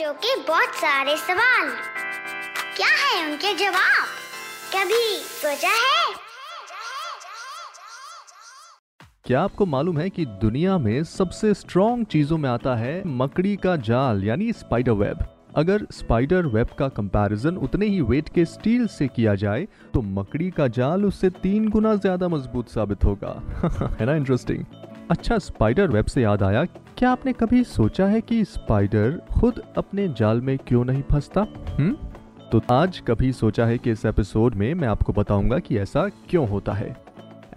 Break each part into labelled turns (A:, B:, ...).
A: बच्चों के बहुत सारे सवाल। क्या है उनके जवाब? कभी सोचा है?
B: क्या आपको मालूम है कि दुनिया में सबसे स्ट्रॉन्ग चीज़ों में आता है मकड़ी का जाल, यानी स्पाइडर वेब अगर स्पाइडर वेब का कंपैरिजन उतने ही वेट के स्टील से किया जाए तो मकड़ी का जाल उससे तीन गुना ज़्यादा मज़बूत साबित होगा। है ना इंटरेस्टिंग अच्छा स्पाइडर वेब से याद आया क्या आपने कभी सोचा है कि स्पाइडर खुद अपने जाल में क्यों नहीं फंसता? हम्म? तो आज कभी सोचा है कि इस एपिसोड में मैं आपको बताऊँगा कि ऐसा क्यों होता है।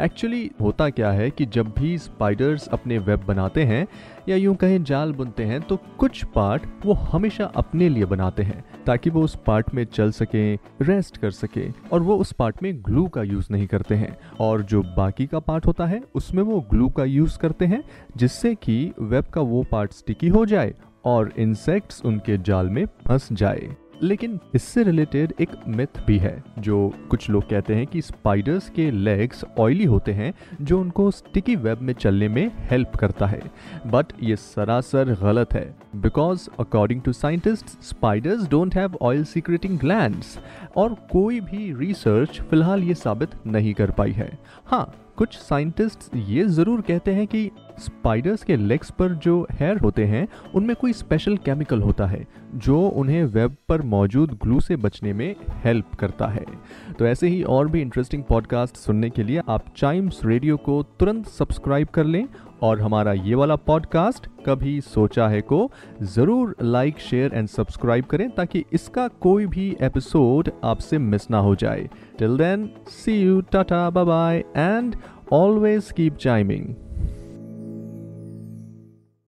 B: एक्चुअली होता क्या है कि जब भी स्पाइडर्स अपने वेब बनाते हैं या यूँ कहें जाल बुनते हैं तो कुछ पार्ट वो हमेशा अपने लिए बनाते हैं, ताकि वो उस पार्ट में चल सकें रेस्ट कर सके, और वो उस पार्ट में ग्लू का यूज़ नहीं करते हैं। और जो बाकी का पार्ट होता है, उसमें वो ग्लू का यूज़ करते हैं, जिससे कि वेब का वो पार्ट स्टिकी हो जाए और इंसेक्ट्स उनके जाल में फंस जाए। लेकिन इससे रिलेटेड एक मिथ भी है, जो कुछ लोग कहते हैं कि स्पाइडर्स के लेग्स ऑयली होते हैं, जो उनको स्टिकी वेब में चलने में हेल्प करता है। बट ये सरासर गलत है because according to scientist spiders don't have oil secreting glands और कोई भी रिसर्च फ़िलहाल ये साबित नहीं कर पाई है। हाँ कुछ साइंटिस्ट्स ये ज़रूर कहते हैं कि स्पाइडर्स के लेग्स पर जो हेयर होते हैं, उनमें कोई स्पेशल केमिकल होता है, जो उन्हें वेब पर मौजूद ग्लू से बचने में हेल्प करता है। तो ऐसे ही और भी इंटरेस्टिंग पॉडकास्ट सुनने के लिए आप चाइम्स रेडियो को तुरंत सब्सक्राइब कर लें और हमारा ये वाला पॉडकास्ट कभी सोचा है को, ज़रूर लाइक शेयर एंड सब्सक्राइब करें ताकि इसका कोई भी एपिसोड आपसे मिस ना हो जाए। Till then see you tata bye bye and always keep chiming